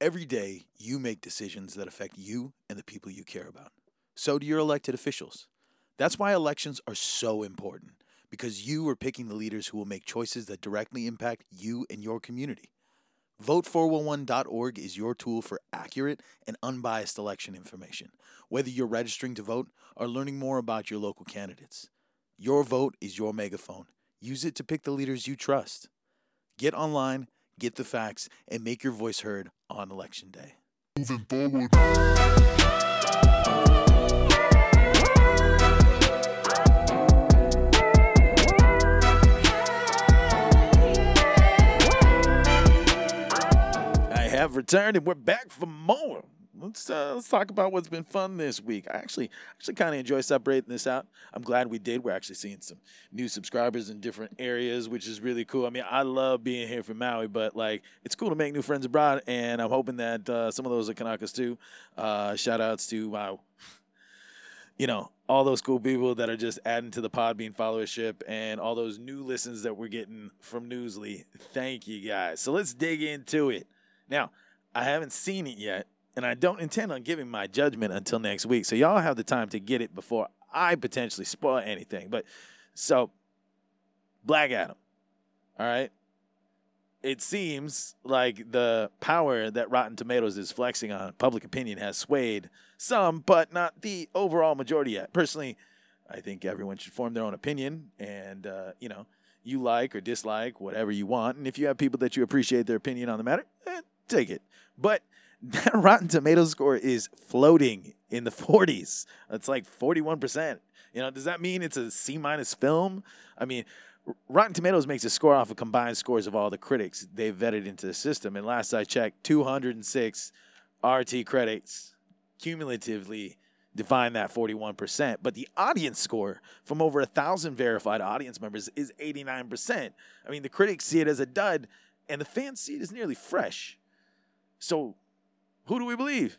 Every day, you make decisions that affect you and the people you care about. So do your elected officials. That's why elections are so important, because you are picking the leaders who will make choices that directly impact you and your community. Vote411.org is your tool for accurate and unbiased election information, whether you're registering to vote or learning more about your local candidates. Your vote is your megaphone. Use it to pick the leaders you trust. Get online, get the facts, and make your voice heard on election day. Moving forward. I have returned and we're back for more. Let's uh, let's talk about what's been fun this week. I actually actually kind of enjoy separating this out. I'm glad we did. We're actually seeing some new subscribers in different areas, which is really cool. I mean, I love being here from Maui, but like it's cool to make new friends abroad, and I'm hoping that uh, some of those are Kanakas too. Uh, shout outs to wow, you know all those cool people that are just adding to the Podbean followership and all those new listens that we're getting from Newsly. Thank you guys. So let's dig into it. Now, I haven't seen it yet, and I don't intend on giving my judgment until next week. So y'all have the time to get it before I potentially spoil anything. But so Black Adam. All right. It seems like the power that Rotten Tomatoes is flexing on public opinion has swayed some, but not the overall majority yet. Personally, I think everyone should form their own opinion, and uh, you know, you like or dislike whatever you want. And if you have people that you appreciate their opinion on the matter, eh, take it. But that Rotten Tomatoes score is floating in the 40s. It's like 41%. You know, does that mean it's a C minus film? I mean, Rotten Tomatoes makes a score off of combined scores of all the critics they've vetted into the system. And last I checked, 206 RT credits cumulatively define that 41%. But the audience score from over a thousand verified audience members is 89%. I mean, the critics see it as a dud, and the fans see it as nearly fresh. So, who do we believe?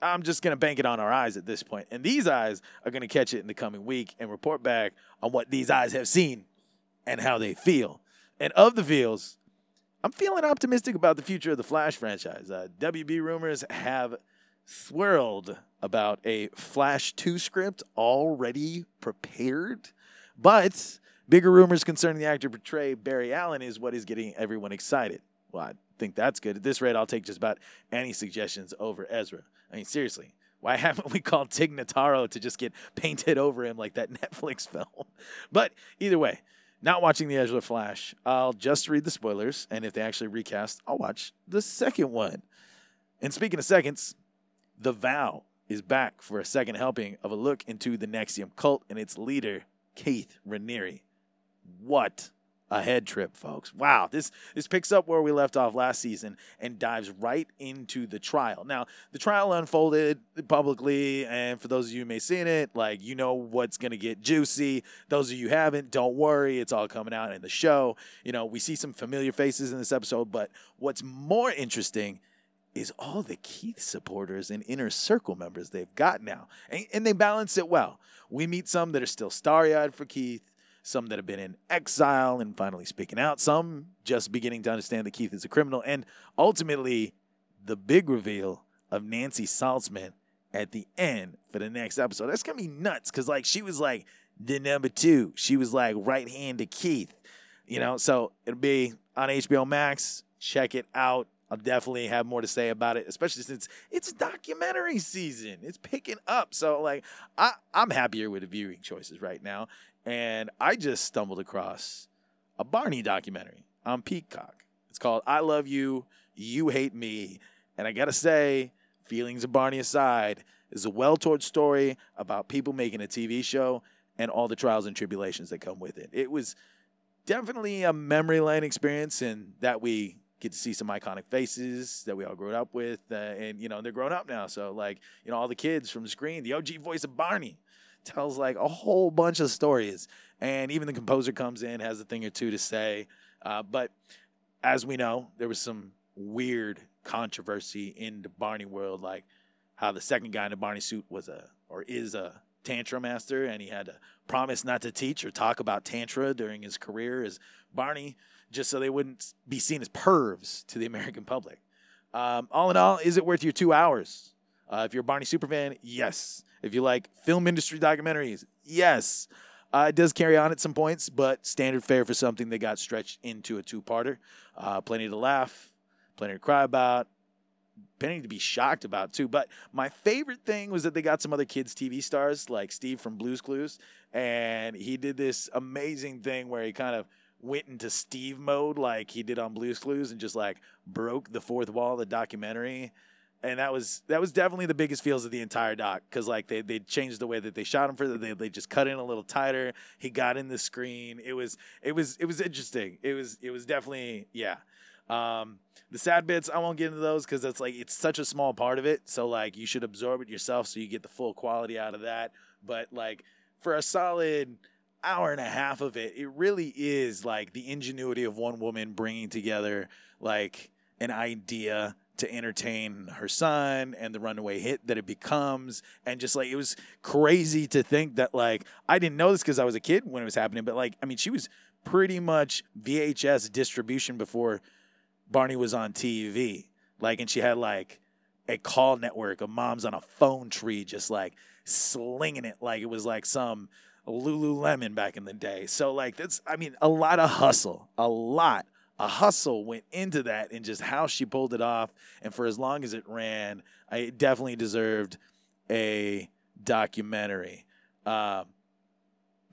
I'm just going to bank it on our eyes at this point. And these eyes are going to catch it in the coming week and report back on what these eyes have seen and how they feel. And of the feels, I'm feeling optimistic about the future of the Flash franchise. Uh, WB rumors have swirled about a Flash 2 script already prepared, but bigger rumors concerning the actor portray Barry Allen is what is getting everyone excited. Well, think that's good. At this rate, I'll take just about any suggestions over Ezra. I mean, seriously, why haven't we called Tig Notaro to just get painted over him like that Netflix film? But either way, not watching the Ezra Flash, I'll just read the spoilers, and if they actually recast, I'll watch the second one. And speaking of seconds, The Vow is back for a second helping of a look into the NXIVM cult and its leader, Keith Raniere. What a head trip, folks. Wow, this this picks up where we left off last season and dives right into the trial. Now, the trial unfolded publicly, and for those of you who may seen it, like you know what's gonna get juicy. Those of you haven't, don't worry, it's all coming out in the show. You know, we see some familiar faces in this episode, but what's more interesting is all the Keith supporters and inner circle members they've got now. And, and they balance it well. We meet some that are still starry eyed for Keith, some that have been in exile and finally speaking out, some just beginning to understand that Keith is a criminal, and ultimately the big reveal of Nancy Saltzman at the end for the next episode. That's gonna be nuts because like she was like the number two. She was like right hand to Keith. You know, so it'll be on HBO Max. Check it out. I'll definitely have more to say about it, especially since it's documentary season. It's picking up. So like I, I'm happier with the viewing choices right now. And I just stumbled across a Barney documentary on Peacock. It's called I Love You, You Hate Me. And I gotta say, feelings of Barney aside, is a well-told story about people making a TV show and all the trials and tribulations that come with it. It was definitely a memory lane experience and that we get to see some iconic faces that we all grew up with, uh, and you know they're grown up now. So like you know all the kids from the screen, the OG voice of Barney tells like a whole bunch of stories, and even the composer comes in has a thing or two to say. Uh, but as we know, there was some weird controversy in the Barney world, like how the second guy in the Barney suit was a or is a tantra master, and he had to promise not to teach or talk about tantra during his career as Barney, just so they wouldn't be seen as pervs to the American public. Um, all in all, is it worth your two hours? Uh, if you're a Barney superfan, yes. If you like film industry documentaries, yes. Uh, it does carry on at some points, but standard fare for something that got stretched into a two-parter. Uh, plenty to laugh, plenty to cry about, plenty to be shocked about too. But my favorite thing was that they got some other kids TV stars like Steve from Blue's Clues, and he did this amazing thing where he kind of went into Steve mode like he did on Blue's Clues and just like broke the fourth wall of the documentary. And that was that was definitely the biggest feels of the entire doc because like they they changed the way that they shot him for the, they they just cut in a little tighter. He got in the screen. It was it was it was interesting. It was it was definitely yeah. Um, the sad bits I won't get into those because it's like it's such a small part of it. So like you should absorb it yourself so you get the full quality out of that. But like for a solid hour and a half of it, it really is like the ingenuity of one woman bringing together like an idea to entertain her son and the runaway hit that it becomes and just like it was crazy to think that like I didn't know this because I was a kid when it was happening but like I mean she was pretty much VHS distribution before Barney was on TV like and she had like a call network of moms on a phone tree just like slinging it like it was like some Lululemon back in the day. So like that's I mean a lot of hustle, a lot a hustle went into that and just how she pulled it off. And for as long as it ran, I definitely deserved a documentary. Uh,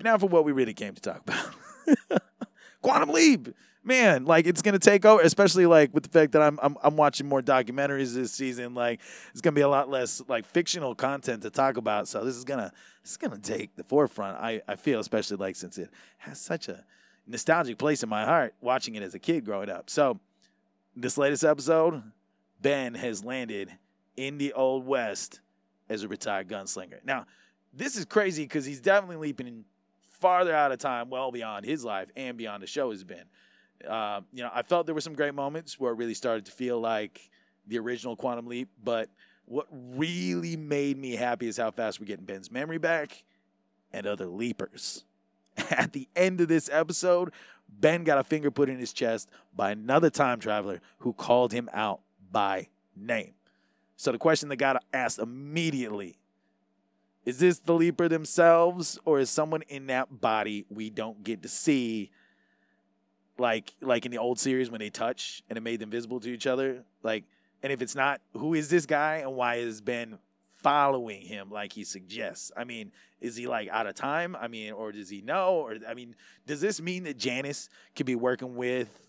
now for what we really came to talk about. Quantum Leap, man, like it's gonna take over, especially like with the fact that I'm, I'm I'm watching more documentaries this season. Like it's gonna be a lot less like fictional content to talk about. So this is gonna this is gonna take the forefront. I I feel especially like since it has such a nostalgic place in my heart watching it as a kid growing up. So this latest episode, Ben has landed in the old west as a retired gunslinger. Now this is crazy because he's definitely leaping farther out of time, well beyond his life and beyond the show has been. Uh, you know, I felt there were some great moments where it really started to feel like the original Quantum Leap, but what really made me happy is how fast we're getting Ben's memory back and other leapers. At the end of this episode, Ben got a finger put in his chest by another time traveler who called him out by name. So the question that got asked immediately is this the leaper themselves or is someone in that body we don't get to see like like in the old series when they touch and it made them visible to each other like and if it's not who is this guy and why has ben following him like he suggests i mean is he like out of time i mean or does he know or i mean does this mean that janis could be working with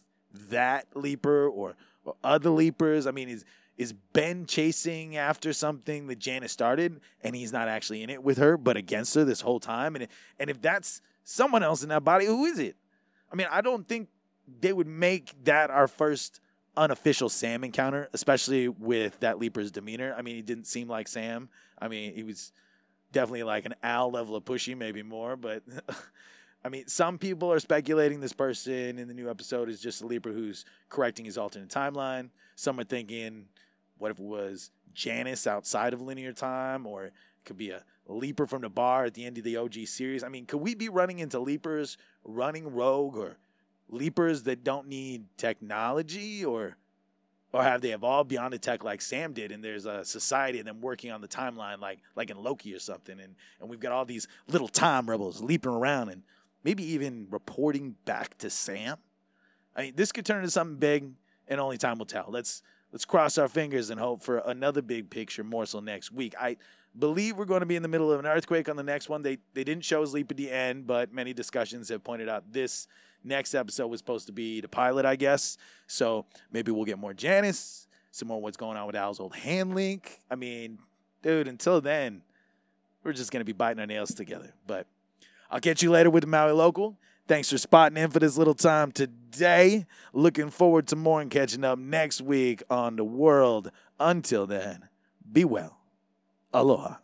that leaper or, or other leapers i mean is is Ben chasing after something that Janis started and he's not actually in it with her, but against her this whole time? And and if that's someone else in that body, who is it? I mean, I don't think they would make that our first unofficial Sam encounter, especially with that Leaper's demeanor. I mean, he didn't seem like Sam. I mean, he was definitely like an Al level of pushy, maybe more, but I mean, some people are speculating this person in the new episode is just a Leaper who's correcting his alternate timeline. Some are thinking what if it was Janis outside of linear time, or it could be a leaper from the bar at the end of the OG series? I mean, could we be running into leapers running rogue or leapers that don't need technology or or have they evolved beyond the tech like Sam did and there's a society of them working on the timeline like like in Loki or something and and we've got all these little time rebels leaping around and maybe even reporting back to Sam. I mean, this could turn into something big and only time will tell. Let's let's cross our fingers and hope for another big picture morsel next week. I believe we're going to be in the middle of an earthquake on the next one. They they didn't show Leap at the end, but many discussions have pointed out this next episode was supposed to be the pilot, I guess. So maybe we'll get more Janis, some more what's going on with Al's old hand link. I mean, dude, until then, we're just gonna be biting our nails together. But I'll catch you later with the Maui Local. Thanks for spotting in for this little time today. Looking forward to more and catching up next week on the world. Until then, be well. Aloha.